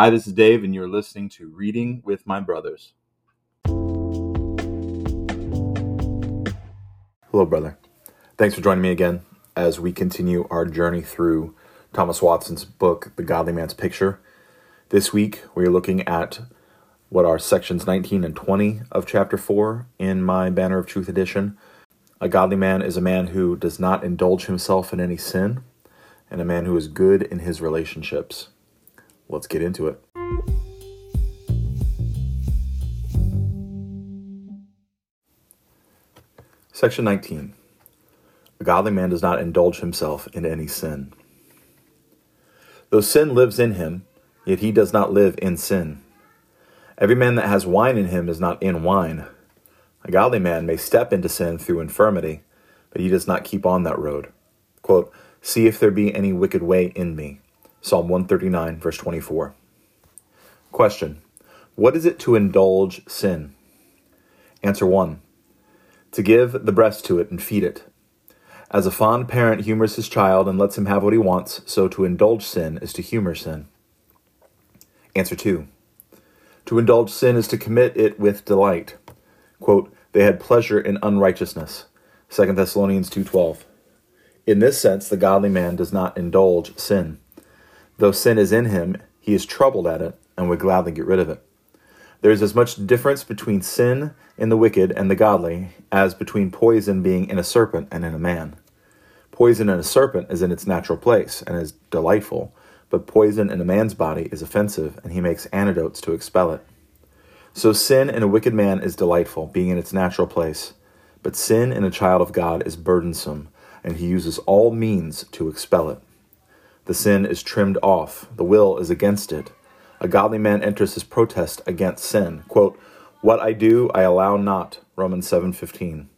Hi, this is Dave, and you're listening to Reading with My Brothers. Hello, brother. Thanks for joining me again as we continue our journey through Thomas Watson's book, The Godly Man's Picture. This week, we're looking at what are sections 19 and 20 of chapter 4 in my Banner of Truth edition. A godly man is a man who does not indulge himself in any sin, and a man who is good in his relationships. Let's get into it. Section 19 A godly man does not indulge himself in any sin. Though sin lives in him, yet he does not live in sin. Every man that has wine in him is not in wine. A godly man may step into sin through infirmity, but he does not keep on that road. Quote, See if there be any wicked way in me. Psalm 139, verse 24. Question What is it to indulge sin? Answer 1. To give the breast to it and feed it. As a fond parent humors his child and lets him have what he wants, so to indulge sin is to humor sin. Answer 2. To indulge sin is to commit it with delight. Quote, they had pleasure in unrighteousness. 2 Thessalonians 2:12. In this sense, the godly man does not indulge sin. Though sin is in him, he is troubled at it and would gladly get rid of it. There is as much difference between sin in the wicked and the godly as between poison being in a serpent and in a man. Poison in a serpent is in its natural place and is delightful, but poison in a man's body is offensive, and he makes antidotes to expel it. So sin in a wicked man is delightful, being in its natural place, but sin in a child of God is burdensome, and he uses all means to expel it. The sin is trimmed off, the will is against it. A godly man enters his protest against sin. Quote, What I do, I allow not. Romans 7:15.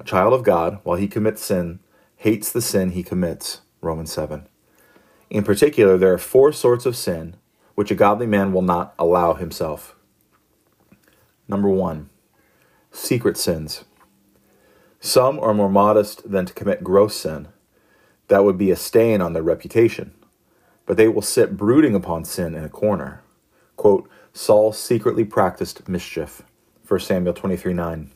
A child of God, while he commits sin, hates the sin he commits. Romans 7. In particular, there are four sorts of sin which a godly man will not allow himself. Number one, secret sins. Some are more modest than to commit gross sin. That would be a stain on their reputation. But they will sit brooding upon sin in a corner. Quote, Saul secretly practiced mischief. 1 Samuel 23 9.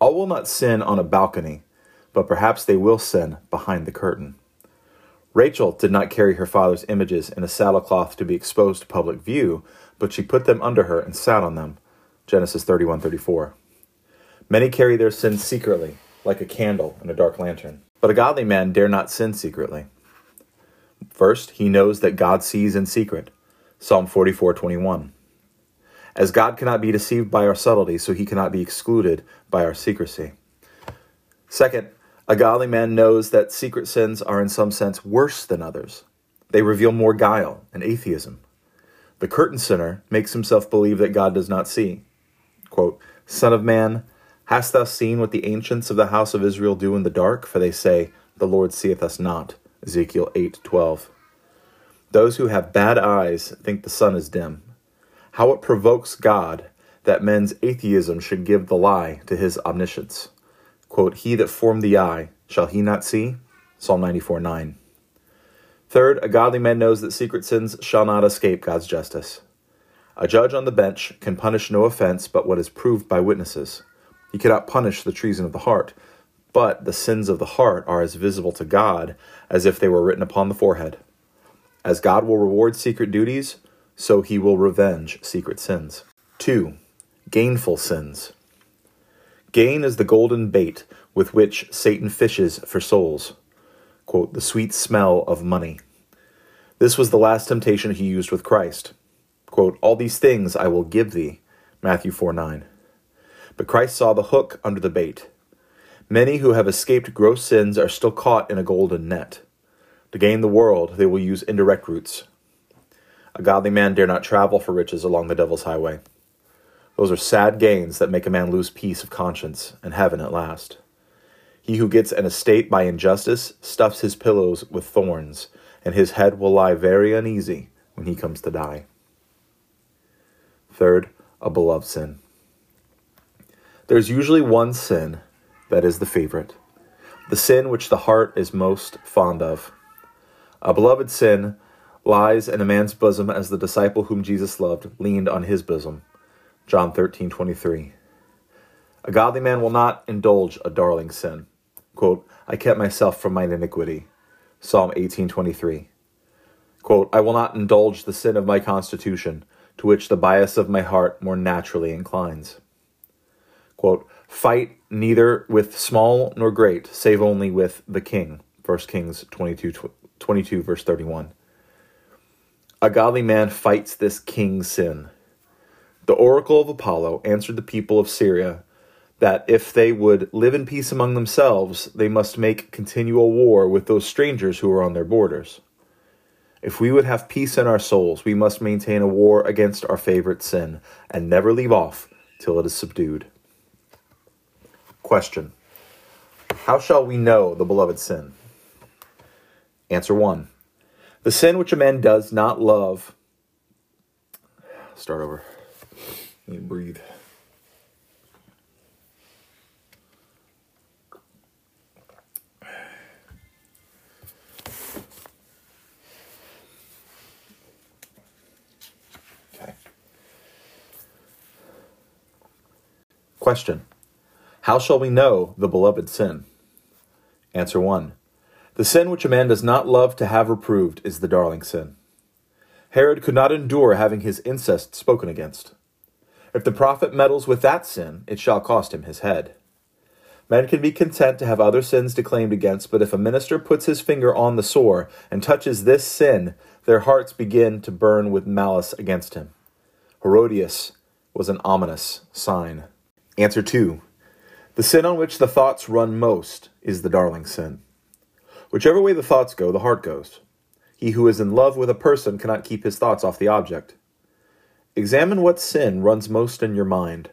All will not sin on a balcony, but perhaps they will sin behind the curtain. Rachel did not carry her father's images in a saddlecloth to be exposed to public view, but she put them under her and sat on them. Genesis 31:34. Many carry their sins secretly, like a candle in a dark lantern. But a godly man dare not sin secretly. First, he knows that God sees in secret. Psalm 44:21. As God cannot be deceived by our subtlety, so he cannot be excluded by our secrecy. Second, a godly man knows that secret sins are in some sense worse than others. They reveal more guile and atheism. The curtain sinner makes himself believe that God does not see. Quote, Son of man, hast thou seen what the ancients of the house of Israel do in the dark? For they say, The Lord seeth us not. Ezekiel 8:12. Those who have bad eyes think the sun is dim. How it provokes God that men's atheism should give the lie to his omniscience. Quote, He that formed the eye, shall he not see? Psalm 94 9. Third, a godly man knows that secret sins shall not escape God's justice. A judge on the bench can punish no offense but what is proved by witnesses. He cannot punish the treason of the heart, but the sins of the heart are as visible to God as if they were written upon the forehead. As God will reward secret duties, so he will revenge secret sins. 2. Gainful sins. Gain is the golden bait with which Satan fishes for souls. Quote, the sweet smell of money. This was the last temptation he used with Christ. Quote, All these things I will give thee. Matthew 4 9. But Christ saw the hook under the bait. Many who have escaped gross sins are still caught in a golden net. To gain the world, they will use indirect routes. A godly man dare not travel for riches along the devil's highway. Those are sad gains that make a man lose peace of conscience and heaven at last. He who gets an estate by injustice stuffs his pillows with thorns, and his head will lie very uneasy when he comes to die. Third, a beloved sin. There's usually one sin that is the favorite, the sin which the heart is most fond of. A beloved sin lies in a man's bosom as the disciple whom Jesus loved leaned on his bosom. John 13:23. A godly man will not indulge a darling sin. Quote, I kept myself from mine iniquity. Psalm 18:23. Quote, I will not indulge the sin of my constitution, to which the bias of my heart more naturally inclines. Quote, fight neither with small nor great, save only with the king. 1 Kings 22, 22 verse 31. A godly man fights this king's sin. The oracle of Apollo answered the people of Syria that if they would live in peace among themselves, they must make continual war with those strangers who are on their borders. If we would have peace in our souls, we must maintain a war against our favorite sin and never leave off till it is subdued. Question How shall we know the beloved sin? Answer 1 the sin which a man does not love. Start over. Let me breathe. Question How shall we know the beloved sin? Answer 1. The sin which a man does not love to have reproved is the darling sin. Herod could not endure having his incest spoken against. If the prophet meddles with that sin, it shall cost him his head. Men can be content to have other sins declaimed against, but if a minister puts his finger on the sore and touches this sin, their hearts begin to burn with malice against him. Herodias was an ominous sign. Answer 2. The sin on which the thoughts run most is the darling sin. Whichever way the thoughts go, the heart goes. He who is in love with a person cannot keep his thoughts off the object. Examine what sin runs most in your mind.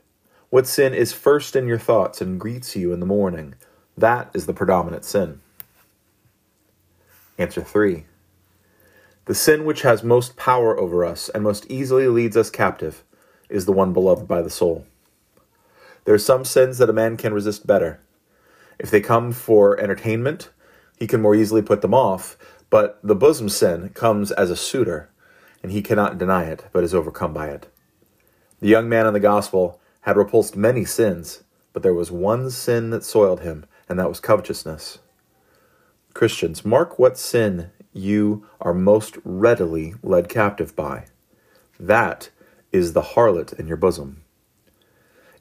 What sin is first in your thoughts and greets you in the morning. That is the predominant sin. Answer 3. The sin which has most power over us and most easily leads us captive is the one beloved by the soul. There are some sins that a man can resist better. If they come for entertainment, he can more easily put them off, but the bosom sin comes as a suitor, and he cannot deny it, but is overcome by it. The young man in the gospel had repulsed many sins, but there was one sin that soiled him, and that was covetousness. Christians, mark what sin you are most readily led captive by. That is the harlot in your bosom.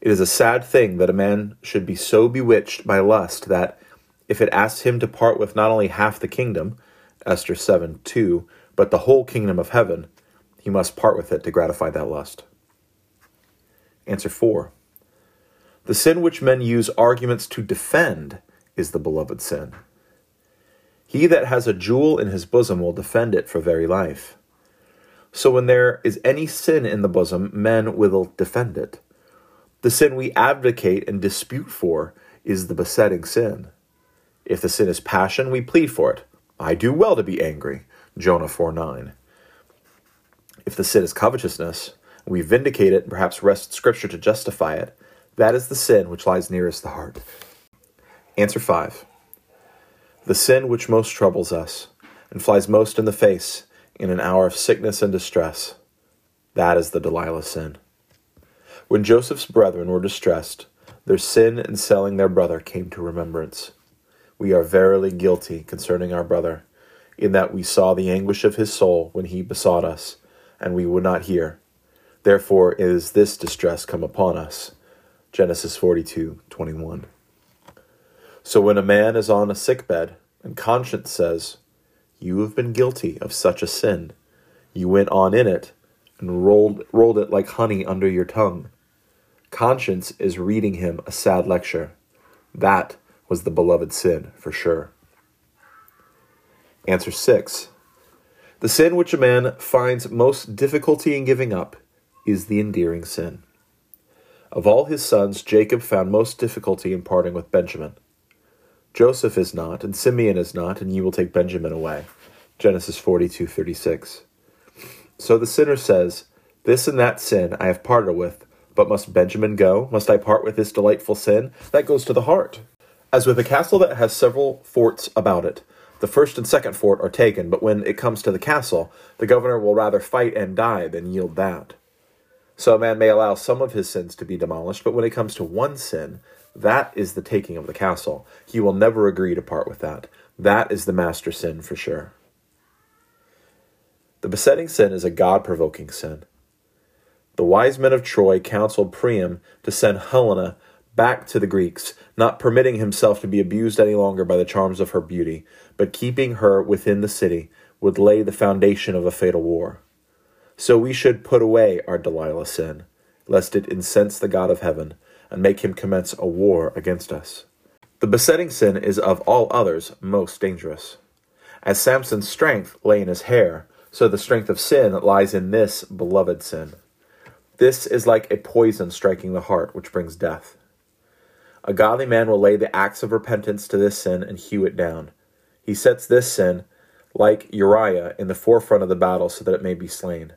It is a sad thing that a man should be so bewitched by lust that if it asks him to part with not only half the kingdom, Esther 7 2, but the whole kingdom of heaven, he must part with it to gratify that lust. Answer 4. The sin which men use arguments to defend is the beloved sin. He that has a jewel in his bosom will defend it for very life. So when there is any sin in the bosom, men will defend it. The sin we advocate and dispute for is the besetting sin. If the sin is passion, we plead for it. I do well to be angry. Jonah 4 9. If the sin is covetousness, we vindicate it and perhaps wrest scripture to justify it. That is the sin which lies nearest the heart. Answer 5. The sin which most troubles us and flies most in the face in an hour of sickness and distress. That is the Delilah sin. When Joseph's brethren were distressed, their sin in selling their brother came to remembrance we are verily guilty concerning our brother, in that we saw the anguish of his soul when he besought us, and we would not hear. Therefore is this distress come upon us. Genesis 42 21. So when a man is on a sick bed, and conscience says, You have been guilty of such a sin, you went on in it, and rolled, rolled it like honey under your tongue. Conscience is reading him a sad lecture. That was the beloved sin for sure. Answer 6. The sin which a man finds most difficulty in giving up is the endearing sin. Of all his sons, Jacob found most difficulty in parting with Benjamin. Joseph is not, and Simeon is not, and you will take Benjamin away. Genesis 42:36. So the sinner says, This and that sin I have parted with, but must Benjamin go? Must I part with this delightful sin? That goes to the heart. As with a castle that has several forts about it, The first and second fort are taken, but when it comes to the castle, the governor will rather fight and die than yield that. So a man may allow some of his sins to be demolished, but when it comes to one sin, that is the taking of the castle. He will never agree to part with that. That is the master sin for sure. The besetting sin is a God provoking sin. The wise men of Troy counseled Priam to send Helena back to the Greeks, not permitting himself to be abused any longer by the charms of her beauty, but keeping her within the city would lay the foundation of a fatal war. So we should put away our Delilah sin, lest it incense the God of heaven and make him commence a war against us. The besetting sin is of all others most dangerous. As Samson's strength lay in his hair, so the strength of sin lies in this beloved sin. This is like a poison striking the heart, which brings death. A godly man will lay the axe of repentance to this sin and hew it down. He sets this sin, like Uriah, in the forefront of the battle so that it may be slain.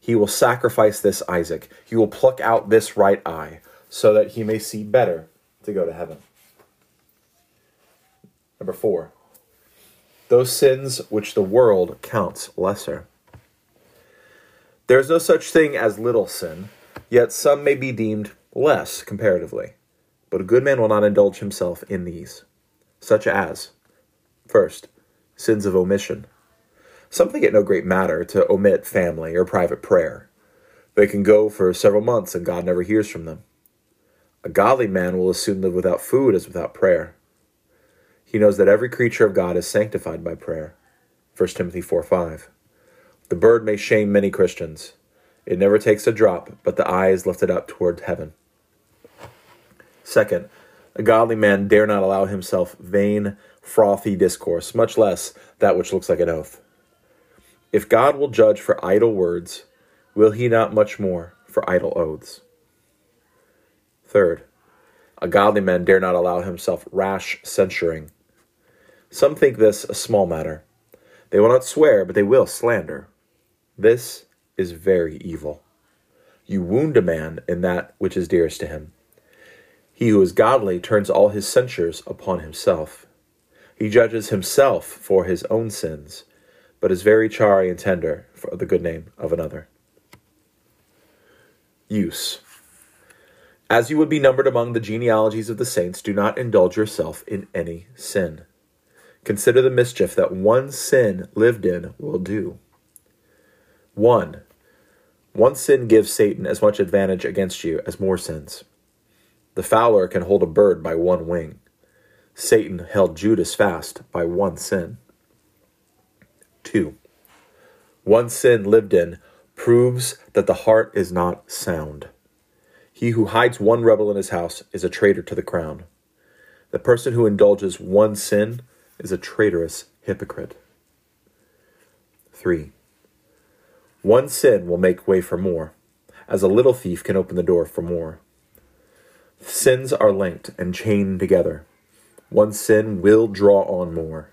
He will sacrifice this Isaac. He will pluck out this right eye so that he may see better to go to heaven. Number four, those sins which the world counts lesser. There is no such thing as little sin, yet some may be deemed less comparatively. But a good man will not indulge himself in these, such as, first, sins of omission. Some think it no great matter to omit family or private prayer. They can go for several months and God never hears from them. A godly man will as soon live without food as without prayer. He knows that every creature of God is sanctified by prayer. 1 Timothy 4 5. The bird may shame many Christians. It never takes a drop, but the eye is lifted up toward heaven. Second, a godly man dare not allow himself vain, frothy discourse, much less that which looks like an oath. If God will judge for idle words, will he not much more for idle oaths? Third, a godly man dare not allow himself rash censuring. Some think this a small matter. They will not swear, but they will slander. This is very evil. You wound a man in that which is dearest to him. He who is godly turns all his censures upon himself. He judges himself for his own sins, but is very chary and tender for the good name of another. Use. As you would be numbered among the genealogies of the saints, do not indulge yourself in any sin. Consider the mischief that one sin lived in will do. 1. One sin gives Satan as much advantage against you as more sins. The fowler can hold a bird by one wing. Satan held Judas fast by one sin. 2. One sin lived in proves that the heart is not sound. He who hides one rebel in his house is a traitor to the crown. The person who indulges one sin is a traitorous hypocrite. 3. One sin will make way for more, as a little thief can open the door for more. Sins are linked and chained together. One sin will draw on more.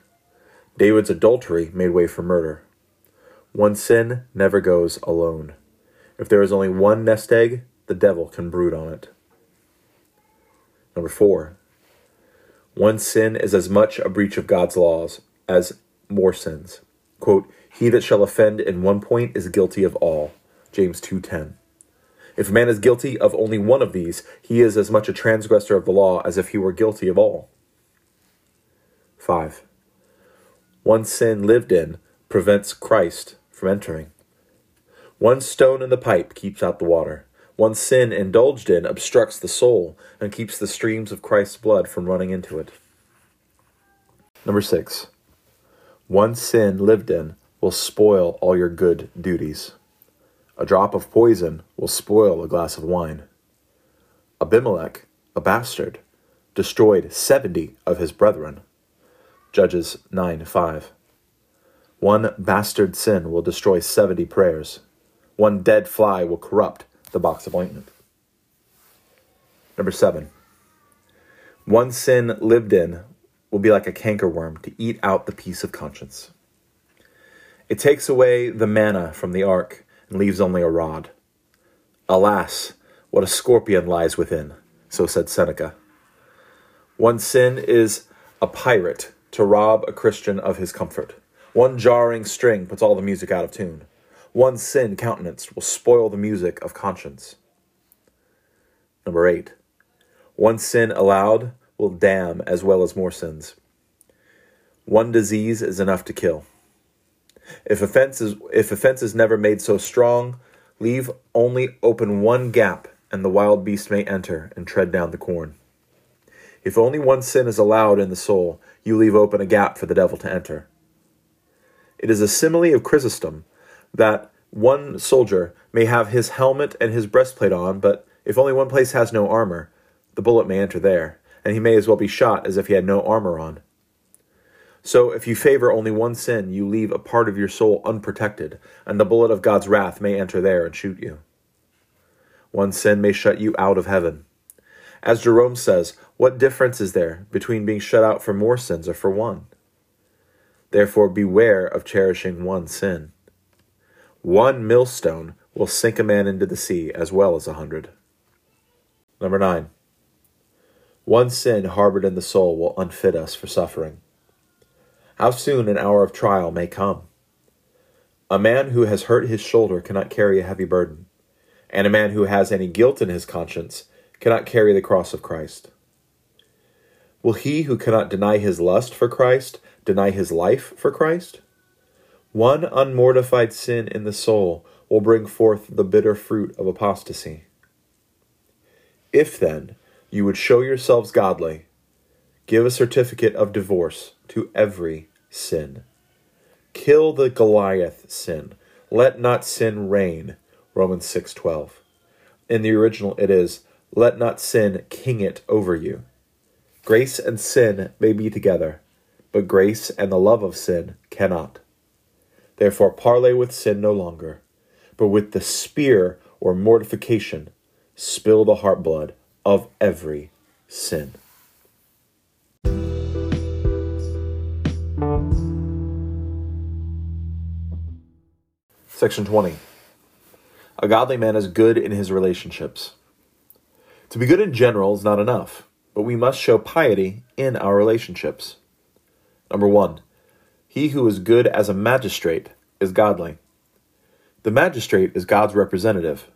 David's adultery made way for murder. One sin never goes alone. If there is only one nest egg, the devil can brood on it. Number four, one sin is as much a breach of God's laws as more sins. Quote, he that shall offend in one point is guilty of all. James 2:10. If a man is guilty of only one of these, he is as much a transgressor of the law as if he were guilty of all. 5. One sin lived in prevents Christ from entering. One stone in the pipe keeps out the water. One sin indulged in obstructs the soul and keeps the streams of Christ's blood from running into it. Number 6. One sin lived in will spoil all your good duties. A drop of poison will spoil a glass of wine. Abimelech, a bastard, destroyed seventy of his brethren. Judges 9 5. One bastard sin will destroy seventy prayers. One dead fly will corrupt the box of ointment. Number seven. One sin lived in will be like a cankerworm to eat out the peace of conscience. It takes away the manna from the ark and leaves only a rod. Alas, what a scorpion lies within, so said Seneca. One sin is a pirate to rob a Christian of his comfort. One jarring string puts all the music out of tune. One sin countenanced will spoil the music of conscience. Number eight, one sin allowed will damn as well as more sins. One disease is enough to kill. If offense is, if offense is never made so strong, leave only open one gap, and the wild beast may enter and tread down the corn. If only one sin is allowed in the soul, you leave open a gap for the devil to enter. It is a simile of Chrysostom that one soldier may have his helmet and his breastplate on, but if only one place has no armor, the bullet may enter there, and he may as well be shot as if he had no armor on. So, if you favor only one sin, you leave a part of your soul unprotected, and the bullet of God's wrath may enter there and shoot you. One sin may shut you out of heaven. As Jerome says, what difference is there between being shut out for more sins or for one? Therefore, beware of cherishing one sin. One millstone will sink a man into the sea as well as a hundred. Number nine. One sin harbored in the soul will unfit us for suffering. How soon an hour of trial may come. A man who has hurt his shoulder cannot carry a heavy burden, and a man who has any guilt in his conscience cannot carry the cross of Christ. Will he who cannot deny his lust for Christ deny his life for Christ? One unmortified sin in the soul will bring forth the bitter fruit of apostasy. If then you would show yourselves godly, give a certificate of divorce to every sin. Kill the Goliath sin. Let not sin reign. Romans 6:12. In the original it is, let not sin king it over you. Grace and sin may be together, but grace and the love of sin cannot. Therefore, parley with sin no longer, but with the spear or mortification, spill the heart blood of every sin. Section 20. A godly man is good in his relationships. To be good in general is not enough, but we must show piety in our relationships. Number one, he who is good as a magistrate is godly. The magistrate is God's representative.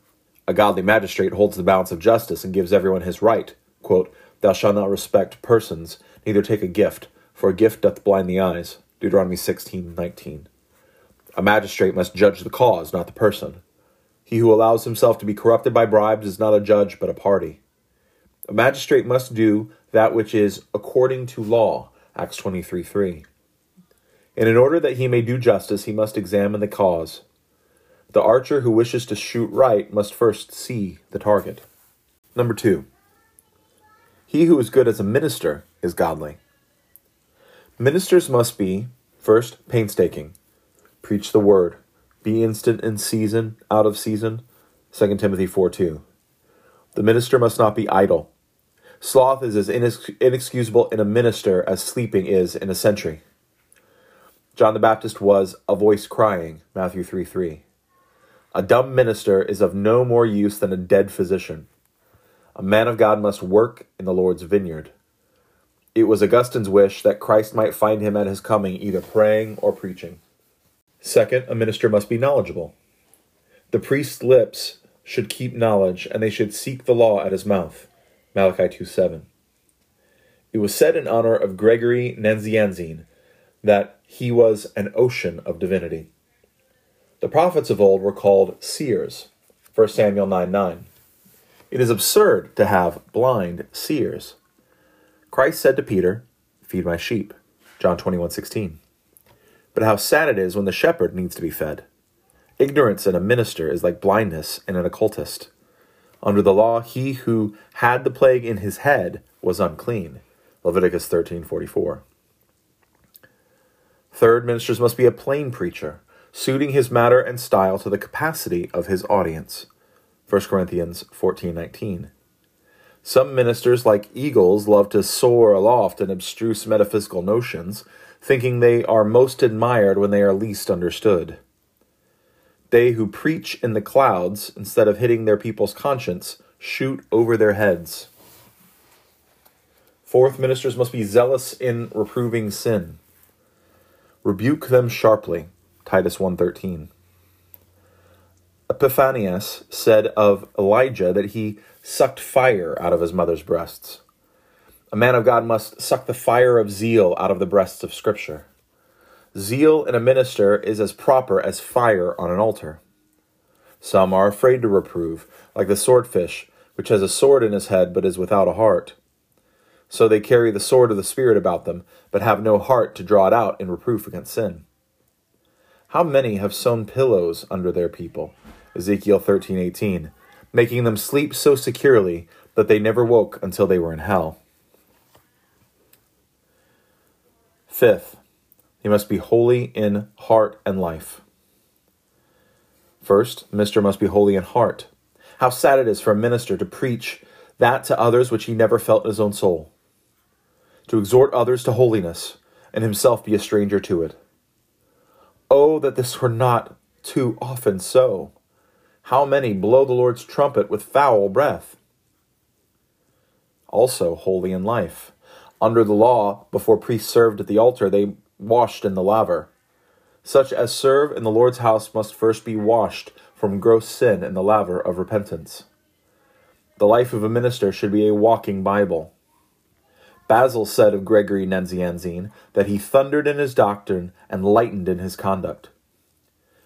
A godly magistrate holds the balance of justice and gives everyone his right. Quote, Thou shalt not respect persons, neither take a gift, for a gift doth blind the eyes. Deuteronomy 16:19. A magistrate must judge the cause, not the person. He who allows himself to be corrupted by bribes is not a judge, but a party. A magistrate must do that which is according to law. Acts 23:3. And in order that he may do justice, he must examine the cause. The archer who wishes to shoot right must first see the target. Number two, he who is good as a minister is godly. Ministers must be, first, painstaking, preach the word, be instant in season, out of season, 2 Timothy 4 2. The minister must not be idle. Sloth is as inexcusable in a minister as sleeping is in a sentry. John the Baptist was a voice crying, Matthew 3 3. A dumb minister is of no more use than a dead physician. A man of God must work in the Lord's vineyard. It was Augustine's wish that Christ might find him at his coming either praying or preaching. Second, a minister must be knowledgeable. The priest's lips should keep knowledge, and they should seek the law at his mouth. Malachi 2 7. It was said in honor of Gregory Nazianzen that he was an ocean of divinity. The prophets of old were called seers. 1 Samuel 9 9. It is absurd to have blind seers. Christ said to Peter, Feed my sheep. John 21 16. But how sad it is when the shepherd needs to be fed. Ignorance in a minister is like blindness in an oculist. Under the law, he who had the plague in his head was unclean. Leviticus 13:44. Third, ministers must be a plain preacher, suiting his matter and style to the capacity of his audience. 1 Corinthians 14:19. Some ministers, like eagles, love to soar aloft in abstruse metaphysical notions, thinking they are most admired when they are least understood. They who preach in the clouds, instead of hitting their people's conscience, shoot over their heads. Fourth, ministers must be zealous in reproving sin. Rebuke them sharply. Titus 1:13. Epiphanius said of Elijah that he sucked fire out of his mother's breasts. A man of God must suck the fire of zeal out of the breasts of Scripture. Zeal in a minister is as proper as fire on an altar. Some are afraid to reprove, like the swordfish, which has a sword in his head but is without a heart. So they carry the sword of the Spirit about them, but have no heart to draw it out in reproof against sin. How many have sewn pillows under their people? Ezekiel 13:18, making them sleep so securely that they never woke until they were in hell. Fifth, he must be holy in heart and life. First, minister must be holy in heart. How sad it is for a minister to preach that to others which he never felt in his own soul, to exhort others to holiness, and himself be a stranger to it. Oh, that this were not too often so! How many blow the Lord's trumpet with foul breath? Also, holy in life. Under the law, before priests served at the altar, they washed in the laver. Such as serve in the Lord's house must first be washed from gross sin in the laver of repentance. The life of a minister should be a walking Bible. Basil said of Gregory Nazianzen that he thundered in his doctrine and lightened in his conduct.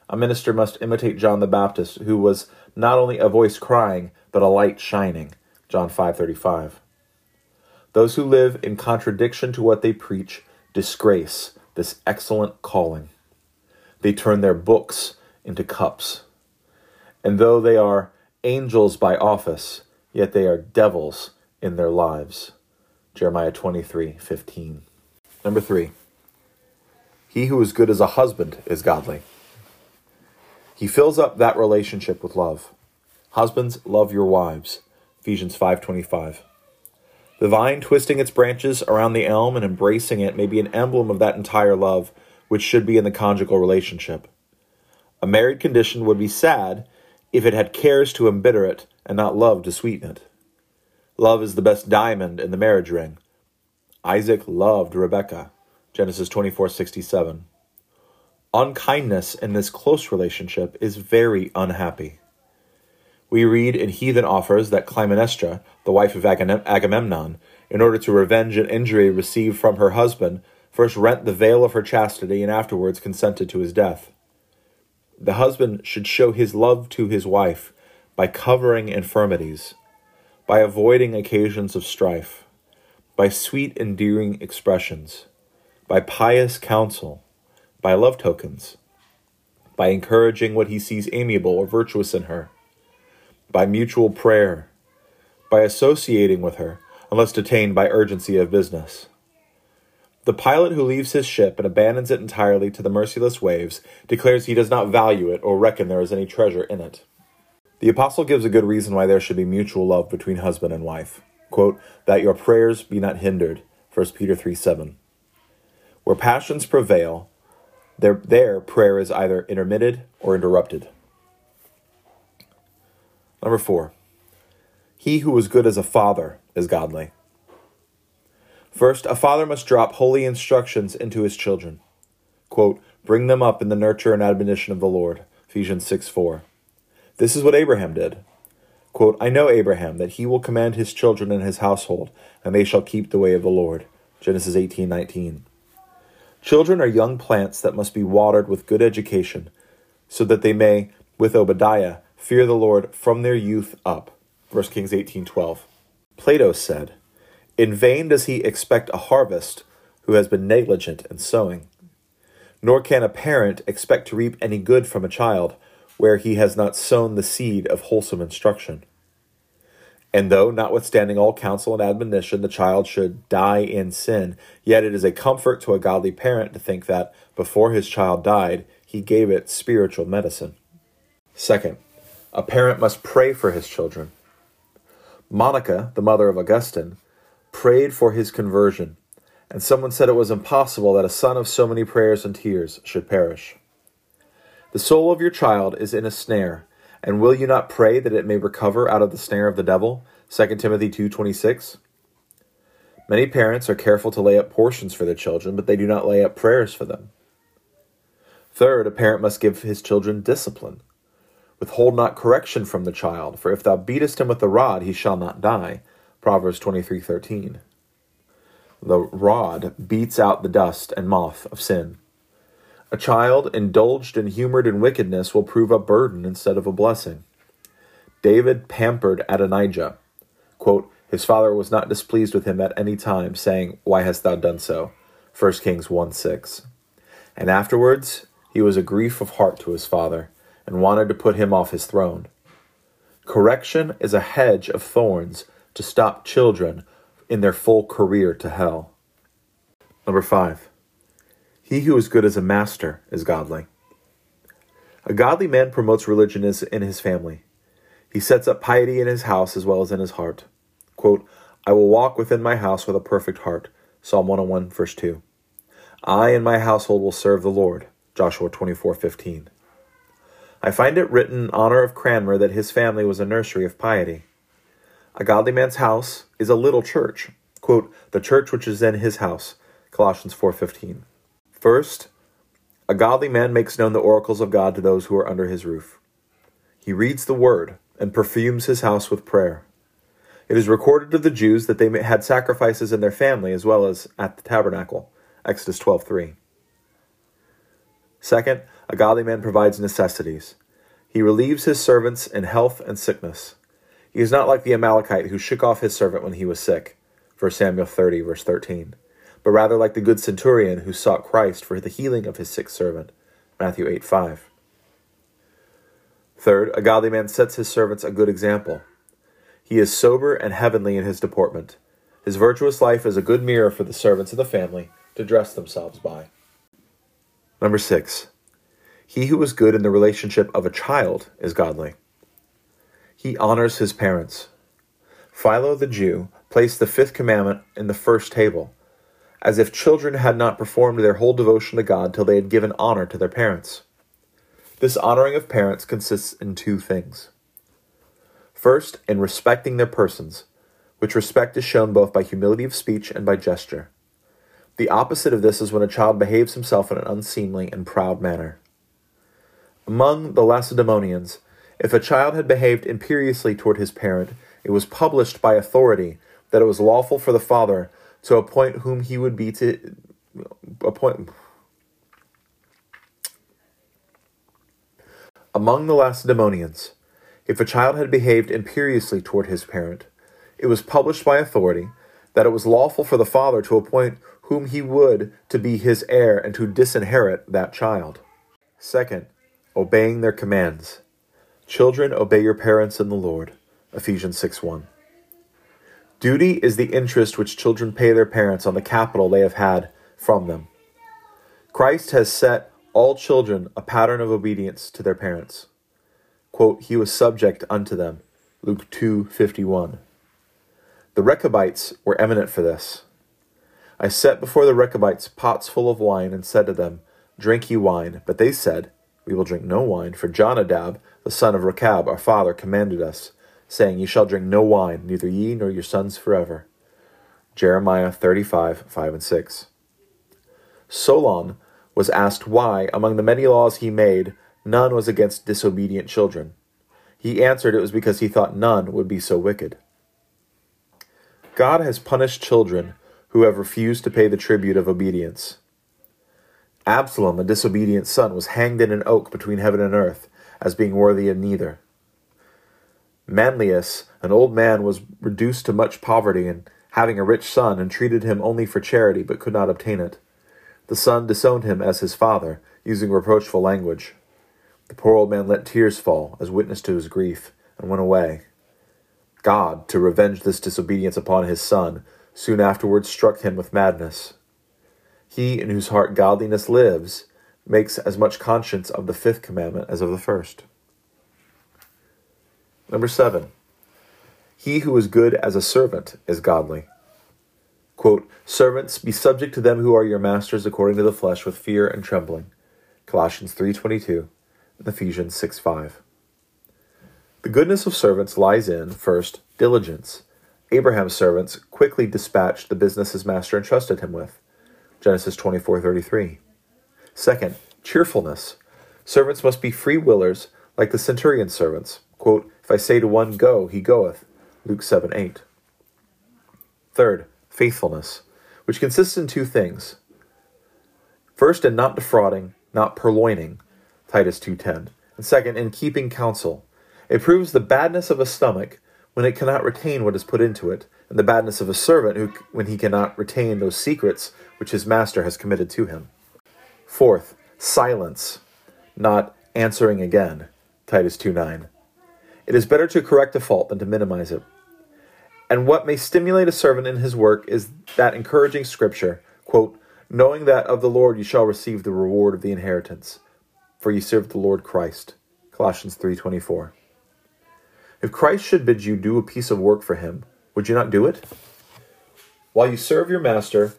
A minister must imitate John the Baptist, who was not only a voice crying, but a light shining. John 5:35. Those who live in contradiction to what they preach disgrace this excellent calling. They turn their books into cups. And though they are angels by office, yet they are devils in their lives. Jeremiah 23 15. Number three, he who is good as a husband is godly. He fills up that relationship with love. Husbands, love your wives. Ephesians 5:25. The vine twisting its branches around the elm and embracing it may be an emblem of that entire love which should be in the conjugal relationship. A married condition would be sad if it had cares to embitter it and not love to sweeten it. Love is the best diamond in the marriage ring. Isaac loved Rebekah. Genesis 24:67. Unkindness in this close relationship is very unhappy. We read in Heathen Offers that Clytemnestra, the wife of Agamemnon, in order to revenge an injury received from her husband, first rent the veil of her chastity and afterwards consented to his death. The husband should show his love to his wife by covering infirmities, by avoiding occasions of strife, by sweet, endearing expressions, by pious counsel, by love tokens, by encouraging what he sees amiable or virtuous in her by mutual prayer, by associating with her, unless detained by urgency of business. The pilot who leaves his ship and abandons it entirely to the merciless waves declares he does not value it or reckon there is any treasure in it. The apostle gives a good reason why there should be mutual love between husband and wife. Quote, that your prayers be not hindered. 1 Peter 3 7. Where passions prevail, there, prayer is either intermitted or interrupted. Number four, he who is good as a father is godly. First, a father must drop holy instructions into his children. Quote, Bring them up in the nurture and admonition of the Lord. Ephesians 6 4. This is what Abraham did. Quote, I know Abraham, that he will command his children and his household, and they shall keep the way of the Lord. Genesis eighteen nineteen. Children are young plants that must be watered with good education, so that they may, with Obadiah, fear the Lord from their youth up. 1 Kings 18:12. Plato said, "In vain does he expect a harvest who has been negligent in sowing. Nor can a parent expect to reap any good from a child where he has not sown the seed of wholesome instruction." And though, notwithstanding all counsel and admonition, the child should die in sin, yet it is a comfort to a godly parent to think that, before his child died, he gave it spiritual medicine. Second, a parent must pray for his children. Monica, the mother of Augustine, prayed for his conversion, and someone said it was impossible that a son of so many prayers and tears should perish. The soul of your child is in a snare, and will you not pray that it may recover out of the snare of the devil? 2 Timothy 2:26. Many parents are careful to lay up portions for their children, but they do not lay up prayers for them. Third, a parent must give his children discipline. Withhold not correction from the child, for if thou beatest him with the rod, he shall not die. Proverbs 23:13. The rod beats out the dust and moth of sin. A child indulged and humored in wickedness will prove a burden instead of a blessing. David pampered Adonijah. Quote, his father was not displeased with him at any time, saying, Why hast thou done so? 1 Kings 1 6. And afterwards he was a grief of heart to his father, and wanted to put him off his throne. Correction is a hedge of thorns to stop children in their full career to hell. Number five, he who is good as a master is godly. A godly man promotes religion in his family. He sets up piety in his house as well as in his heart. Quote, I will walk within my house with a perfect heart. Psalm 101, verse 2. I and my household will serve the Lord. Joshua 24:15. I find it written in honor of Cranmer that his family was a nursery of piety. A godly man's house is a little church. Quote, the church which is in his house. Colossians 4:15. First, a godly man makes known the oracles of God to those who are under his roof. He reads the word and perfumes his house with prayer. It is recorded of the Jews that they had sacrifices in their family as well as at the tabernacle. Exodus 12:3. Second, a godly man provides necessities. He relieves his servants in health and sickness. He is not like the Amalekite who shook off his servant when he was sick. 1 Samuel 30, verse 13. But rather like the good centurion who sought Christ for the healing of his sick servant. Matthew 8, 5. Third, a godly man sets his servants a good example. He is sober and heavenly in his deportment. His virtuous life is a good mirror for the servants of the family to dress themselves by. Number six, he who is good in the relationship of a child is godly. He honors his parents. Philo the Jew placed the fifth commandment in the first table, as if children had not performed their whole devotion to God till they had given honor to their parents. This honoring of parents consists in two things First, in respecting their persons, which respect is shown both by humility of speech and by gesture. The opposite of this is when a child behaves himself in an unseemly and proud manner. Among the Lacedaemonians, if a child had behaved imperiously toward his parent, it was published by authority that it was lawful for the father to appoint whom he would be to appoint. Among the Lacedaemonians, if a child had behaved imperiously toward his parent, it was published by authority that it was lawful for the father to appoint whom he would to be his heir and to disinherit that child. Second, obeying their commands. Children, obey your parents in the Lord. Ephesians 6 1. Duty is the interest which children pay their parents on the capital they have had from them. Christ has set all children a pattern of obedience to their parents quote, he was subject unto them. Luke 2:51. The Rechabites were eminent for this. I set before the Rechabites pots full of wine and said to them, Drink ye wine. But they said, We will drink no wine, for Jonadab, the son of Rechab, our father, commanded us, saying, Ye shall drink no wine, neither ye nor your sons forever. Jeremiah 35, 5 and 6. Solon was asked why, among the many laws he made, none was against disobedient children. He answered it was because he thought none would be so wicked. God has punished children who have refused to pay the tribute of obedience. Absalom, a disobedient son, was hanged in an oak between heaven and earth, as being worthy of neither. Manlius, an old man, was reduced to much poverty, and having a rich son, entreated him only for charity, but could not obtain it. The son disowned him as his father, using reproachful language. The poor old man let tears fall as witness to his grief, and went away. God, to revenge this disobedience upon his son, soon afterwards struck him with madness. He in whose heart godliness lives makes as much conscience of the fifth commandment as of the first. Number seven, he who is good as a servant is godly. Quote, Servants, be subject to them who are your masters according to the flesh with fear and trembling. Colossians 3.22 Ephesians 6 5. The goodness of servants lies in, first, diligence, Abraham's servants quickly dispatched the business his master entrusted him with. Genesis 24:33. Second, cheerfulness. Servants must be free willers like the centurion's servants. Quote, if I say to one go, he goeth. Luke 7 8. Third, faithfulness, which consists in two things. First, in not defrauding, not purloining, Titus 2.10. And second, in keeping counsel. It proves the badness of a stomach when it cannot retain what is put into it, and the badness of a servant who, when he cannot retain those secrets which his master has committed to him. Fourth, silence, not answering again, Titus 2.9. It is better to correct a fault than to minimize it. And what may stimulate a servant in his work is that encouraging scripture, quote, knowing that of the Lord you shall receive the reward of the inheritance, for ye serve the Lord Christ. Colossians 3:24. If Christ should bid you do a piece of work for him, would you not do it? While you serve your master,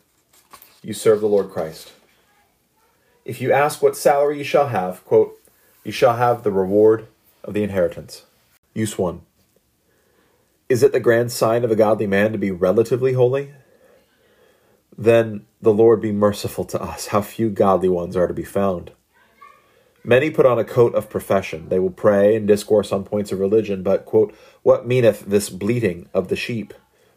you serve the Lord Christ. If you ask what salary you shall have, quote, you shall have the reward of the inheritance. Use 1. Is it the grand sign of a godly man to be relatively holy? Then the Lord be merciful to us. How few godly ones are to be found. Many put on a coat of profession. They will pray and discourse on points of religion, but, quote, what meaneth this bleating of the sheep?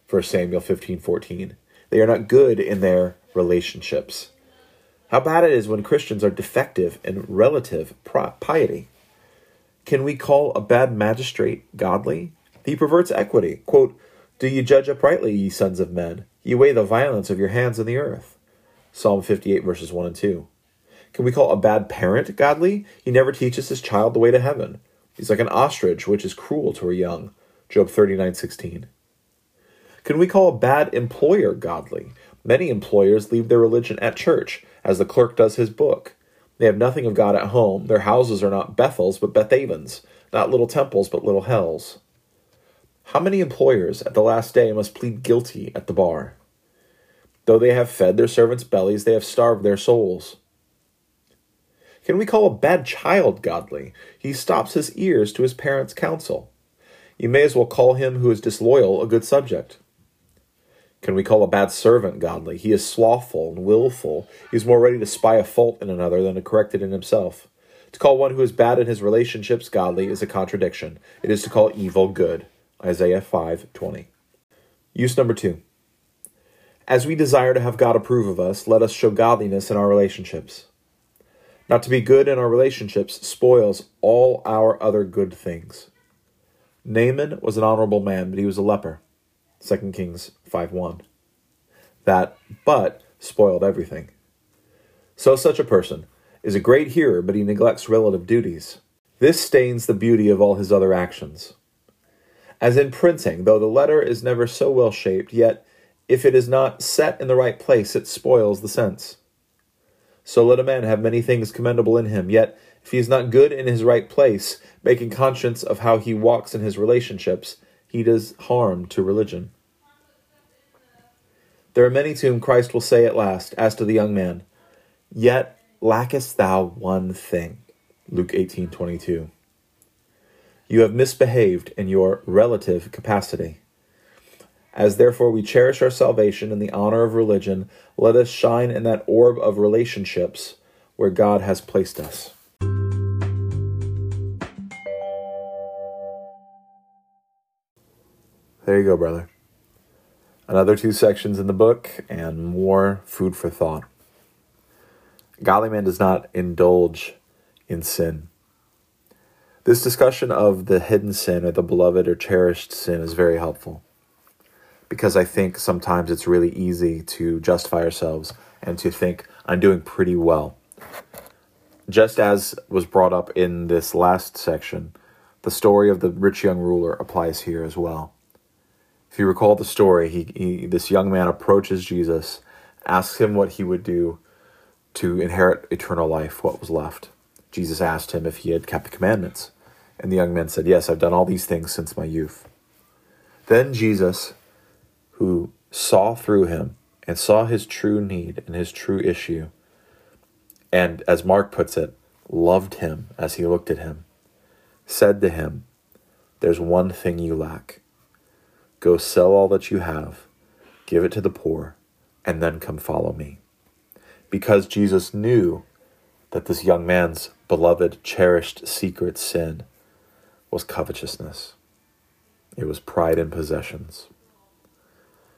1 Samuel 15 14. They are not good in their relationships. How bad it is when Christians are defective in relative piety. Can we call a bad magistrate godly? He perverts equity. Quote, Do ye judge uprightly, ye sons of men? Ye weigh the violence of your hands in the earth. Psalm 58, verses 1 and 2. Can we call a bad parent godly? He never teaches his child the way to heaven. He's like an ostrich, which is cruel to her young. Job 39, 16. Can we call a bad employer godly? Many employers leave their religion at church, as the clerk does his book. They have nothing of God at home. Their houses are not Bethels, but Bethavens, not little temples, but little hells. How many employers at the last day must plead guilty at the bar? Though they have fed their servants' bellies, they have starved their souls. Can we call a bad child godly? He stops his ears to his parents' counsel. You may as well call him who is disloyal a good subject. Can we call a bad servant godly? He is slothful and willful. He is more ready to spy a fault in another than to correct it in himself. To call one who is bad in his relationships godly is a contradiction. It is to call evil good. Isaiah 5:20. Use number 2. As we desire to have God approve of us, let us show godliness in our relationships. Not to be good in our relationships spoils all our other good things. Naaman was an honorable man, but he was a leper. 2 Kings 5:1. That but spoiled everything. So such a person is a great hearer, but he neglects relative duties. This stains the beauty of all his other actions. As in printing, though the letter is never so well shaped, yet if it is not set in the right place, it spoils the sense. So let a man have many things commendable in him, yet if he is not good in his right place, making conscience of how he walks in his relationships, he does harm to religion. There are many to whom Christ will say at last, as to the young man, Yet lackest thou one thing. Luke 18:22. You have misbehaved in your relative capacity. As therefore we cherish our salvation and the honor of religion, let us shine in that orb of relationships where God has placed us. There you go, brother. Another two sections in the book and more food for thought. Godly man does not indulge in sin. This discussion of the hidden sin or the beloved or cherished sin is very helpful because I think sometimes it's really easy to justify ourselves and to think, I'm doing pretty well. Just as was brought up in this last section, the story of the rich young ruler applies here as well. If you recall the story, he, he, this young man approaches Jesus, asks him what he would do to inherit eternal life, what was left. Jesus asked him if he had kept the commandments. And the young man said, Yes, I've done all these things since my youth. Then Jesus, who saw through him and saw his true need and his true issue, and as Mark puts it, loved him as he looked at him, said to him, There's one thing you lack. Go sell all that you have, give it to the poor, and then come follow me. Because Jesus knew that this young man's beloved, cherished secret sin was covetousness, it was pride in possessions.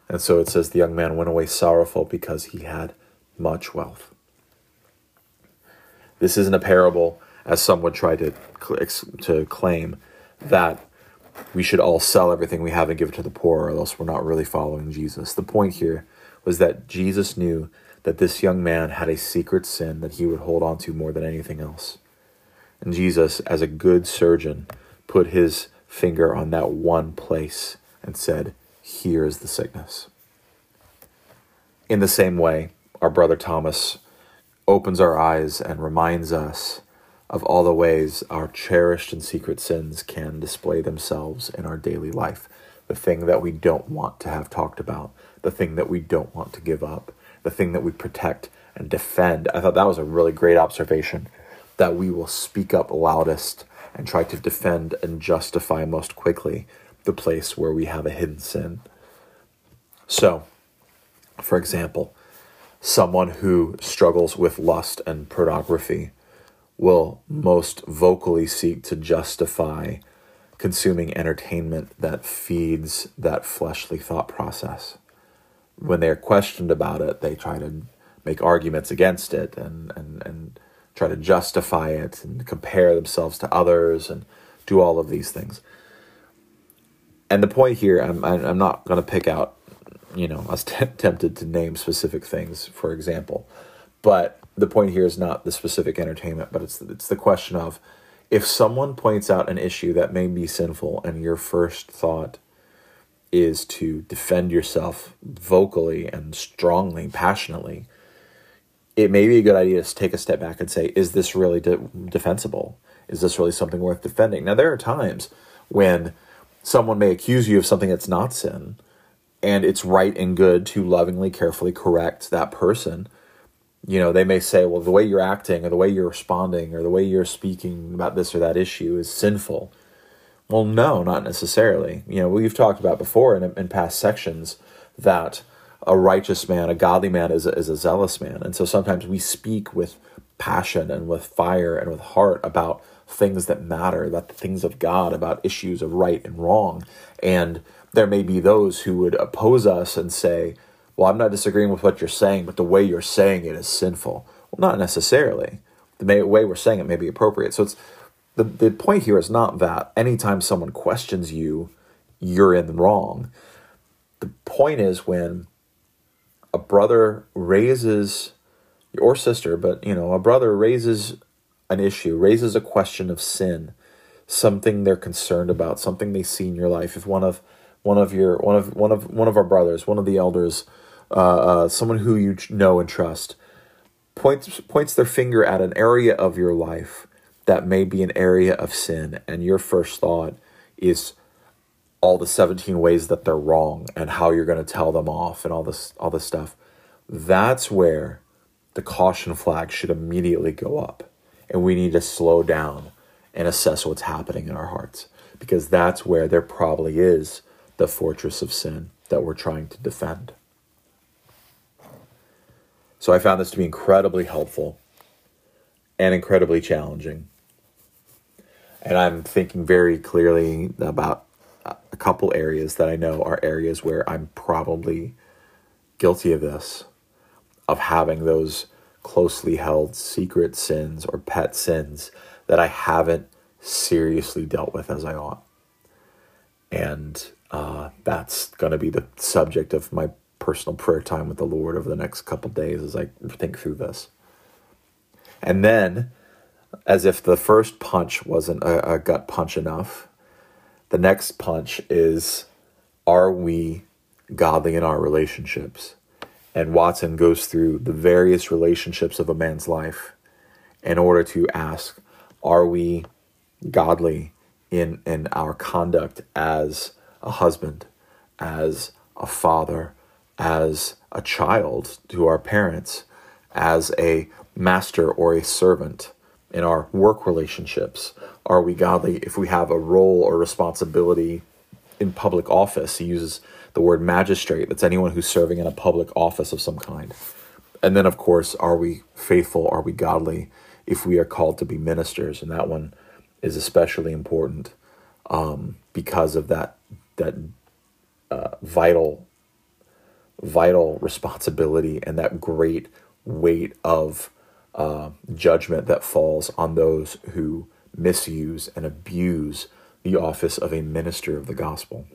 And so it says the young man went away sorrowful because he had much wealth. This isn't a parable, as some would try to, to claim, that we should all sell everything we have and give it to the poor, or else we're not really following Jesus. The point here was that Jesus knew that this young man had a secret sin that he would hold on to more than anything else. And Jesus, as a good surgeon, put his finger on that one place and said, Here is the sickness. In the same way, our brother Thomas opens our eyes and reminds us of all the ways our cherished and secret sins can display themselves in our daily life. The thing that we don't want to have talked about, the thing that we don't want to give up, the thing that we protect and defend. I thought that was a really great observation that we will speak up loudest and try to defend and justify most quickly the place where we have a hidden sin. So, for example, someone who struggles with lust and pornography will most vocally seek to justify consuming entertainment that feeds that fleshly thought process. When they're questioned about it, they try to make arguments against it and, and, and try to justify it and compare themselves to others and do all of these things. And the point here, I'm, I'm not going to pick out, you know, I was t- tempted to name specific things, for example, but the point here is not the specific entertainment, but it's it's the question of if someone points out an issue that may be sinful and your first thought is to defend yourself vocally and strongly, passionately, it may be a good idea to take a step back and say, is this really de- defensible? Is this really something worth defending? Now, there are times when someone may accuse you of something that's not sin, and it's right and good to lovingly, carefully correct that person you know, they may say, well, the way you're acting or the way you're responding or the way you're speaking about this or that issue is sinful. Well, no, not necessarily. You know, we've talked about before in, in past sections that a righteous man, a godly man, is a, is a zealous man. And so sometimes we speak with passion and with fire and with heart about things that matter, about the things of God, about issues of right and wrong. And there may be those who would oppose us and say, well, I'm not disagreeing with what you're saying, but the way you're saying it is sinful. Well, not necessarily. The way we're saying it may be appropriate. So it's the, the point here is not that anytime someone questions you, you're in the wrong. The point is when a brother raises or sister, but you know, a brother raises an issue, raises a question of sin, something they're concerned about, something they see in your life. If one of one of your one of one of one of our brothers, one of the elders uh, uh, someone who you know and trust, points points their finger at an area of your life that may be an area of sin, and your first thought is all the 17 ways that they're wrong and how you're going to tell them off and all this all this stuff. That's where the caution flag should immediately go up. And we need to slow down and assess what's happening in our hearts because that's where there probably is the fortress of sin that we're trying to defend. So I found this to be incredibly helpful and incredibly challenging. And I'm thinking very clearly about a couple areas that I know are areas where I'm probably guilty of this, of having those closely held secret sins or pet sins that I haven't seriously dealt with as I ought. And uh, that's going to be the subject of my personal prayer time with the Lord over the next couple days as I think through this. And then, as if the first punch wasn't a, a gut punch enough, the next punch is are we godly in our relationships? And Watson goes through the various relationships of a man's life in order to ask, are we godly in, in our conduct as a husband, as a father, as a child to our parents, as a master or a servant in our work relationships? Are we godly if we have a role or responsibility in public office. He uses the word magistrate. That's anyone who's serving in a public office of some kind. And then, of course, are we faithful? Are we godly? If we are called to be ministers, and that one is especially important um, because of that that uh, vital vital responsibility and that great weight of uh, judgment that falls on those who misuse and abuse the office of a minister of the gospel.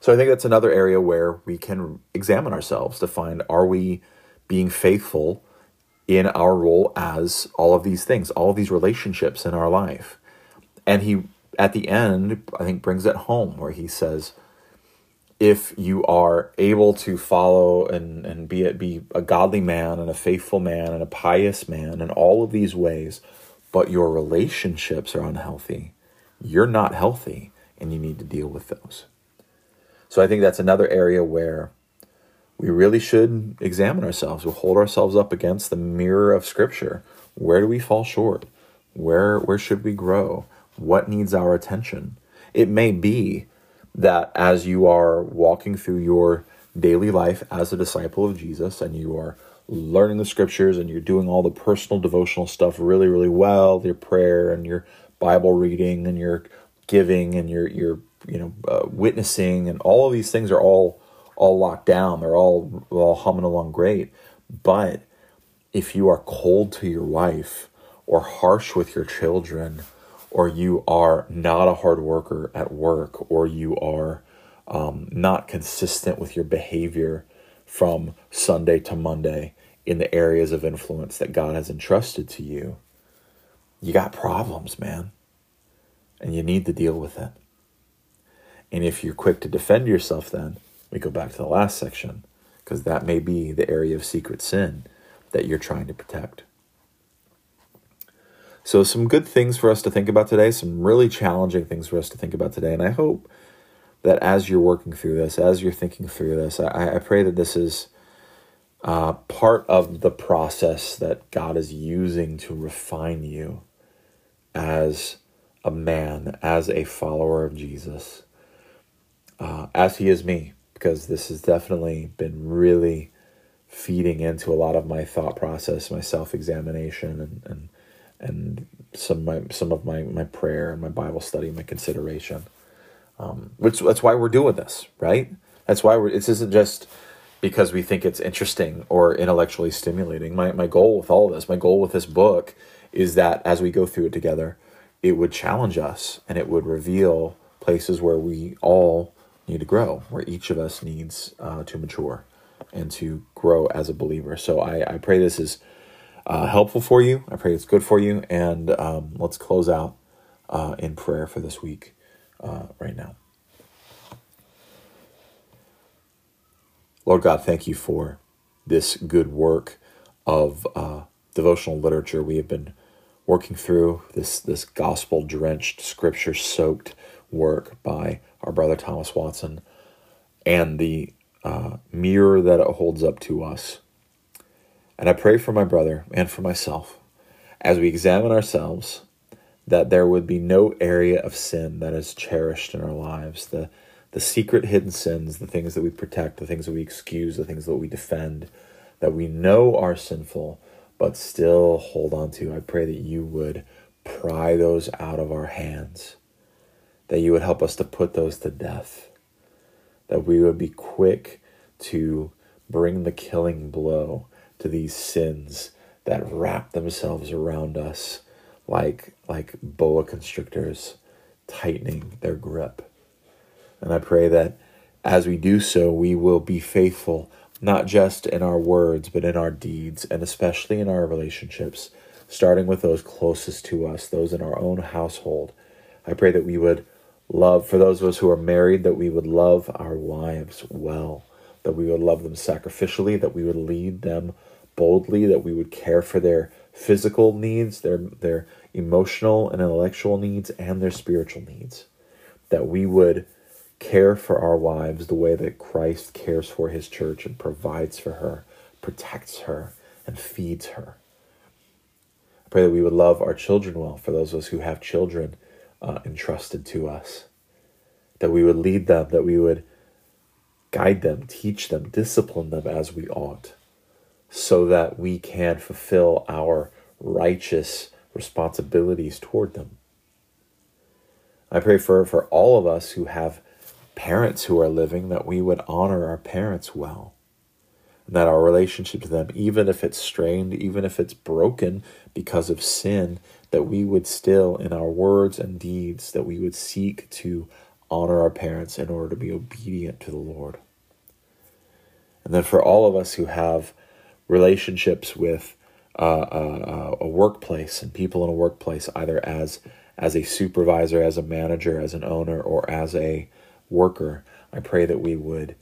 So I think that's another area where we can examine ourselves to find are we being faithful in our role as all of these things, all of these relationships in our life. And he at the end, I think brings it home where he says, if you are able to follow and, and be a, be a godly man and a faithful man and a pious man in all of these ways, but your relationships are unhealthy, you're not healthy and you need to deal with those. So I think that's another area where we really should examine ourselves. We'll hold ourselves up against the mirror of Scripture. Where do we fall short? Where where should we grow? What needs our attention? It may be that as you are walking through your daily life as a disciple of Jesus and you are learning the scriptures and you're doing all the personal devotional stuff really really well your prayer and your bible reading and your giving and your your you know uh, witnessing and all of these things are all all locked down. They're all all humming along great. But if you are cold to your wife or harsh with your children or you are not a hard worker at work, or you are um, not consistent with your behavior from Sunday to Monday in the areas of influence that God has entrusted to you, you got problems, man. And you need to deal with it. And if you're quick to defend yourself, then we go back to the last section, because that may be the area of secret sin that you're trying to protect. So, some good things for us to think about today, some really challenging things for us to think about today. And I hope that as you're working through this, as you're thinking through this, I, I pray that this is uh, part of the process that God is using to refine you as a man, as a follower of Jesus, uh, as He is me, because this has definitely been really feeding into a lot of my thought process, my self examination, and, and and some my some of my my prayer and my Bible study, my consideration. Um, which that's why we're doing this, right? That's why we're. This isn't just because we think it's interesting or intellectually stimulating. My my goal with all of this, my goal with this book, is that as we go through it together, it would challenge us and it would reveal places where we all need to grow, where each of us needs uh, to mature and to grow as a believer. So I, I pray this is uh, helpful for you. I pray it's good for you. And um, let's close out uh, in prayer for this week uh, right now. Lord God, thank you for this good work of uh, devotional literature we have been working through this this gospel drenched, scripture soaked work by our brother Thomas Watson, and the uh, mirror that it holds up to us and I pray for my brother and for myself as we examine ourselves that there would be no area of sin that is cherished in our lives. The, the secret hidden sins, the things that we protect, the things that we excuse, the things that we defend, that we know are sinful, but still hold on to. I pray that you would pry those out of our hands, that you would help us to put those to death, that we would be quick to bring the killing blow to these sins that wrap themselves around us like like boa constrictors tightening their grip. And I pray that as we do so, we will be faithful, not just in our words, but in our deeds, and especially in our relationships, starting with those closest to us, those in our own household. I pray that we would love, for those of us who are married, that we would love our wives well, that we would love them sacrificially, that we would lead them boldly, that we would care for their physical needs, their their emotional and intellectual needs, and their spiritual needs. That we would care for our wives the way that Christ cares for his church and provides for her, protects her, and feeds her. I pray that we would love our children well, for those of us who have children uh, entrusted to us, that we would lead them, that we would guide them, teach them, discipline them as we ought, so that we can fulfill our righteous responsibilities toward them. I pray for, for all of us who have parents who are living that we would honor our parents well. And that our relationship to them, even if it's strained, even if it's broken because of sin, that we would still, in our words and deeds, that we would seek to honor our parents in order to be obedient to the Lord. And then for all of us who have relationships with uh, uh, a workplace and people in a workplace, either as as a supervisor, as a manager, as an owner, or as a worker. I pray that we would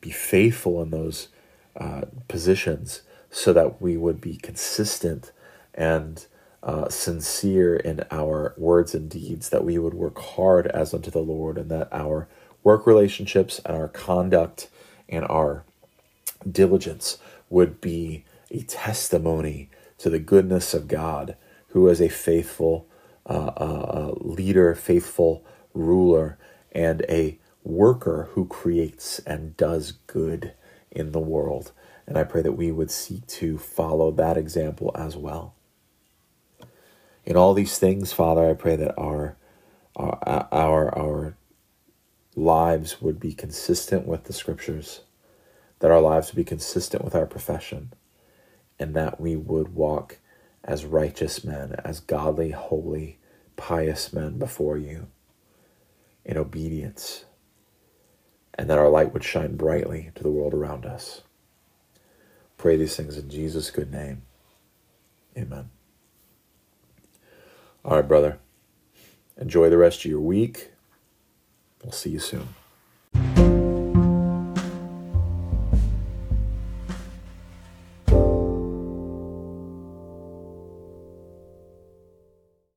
be faithful in those uh, positions so that we would be consistent and uh, sincere in our words and deeds, that we would work hard as unto the Lord, and that our work relationships and our conduct and our diligence would be a testimony to the goodness of God, who is a faithful uh, a leader, faithful ruler, and a worker who creates and does good in the world. And I pray that we would seek to follow that example as well. In all these things, Father, I pray that our our our, our lives would be consistent with the scriptures, that our lives would be consistent with our profession, and that we would walk as righteous men, as godly, holy, pious men before you in obedience, and that our light would shine brightly to the world around us. Pray these things in Jesus' good name. Amen. All right, brother. Enjoy the rest of your week. We'll see you soon.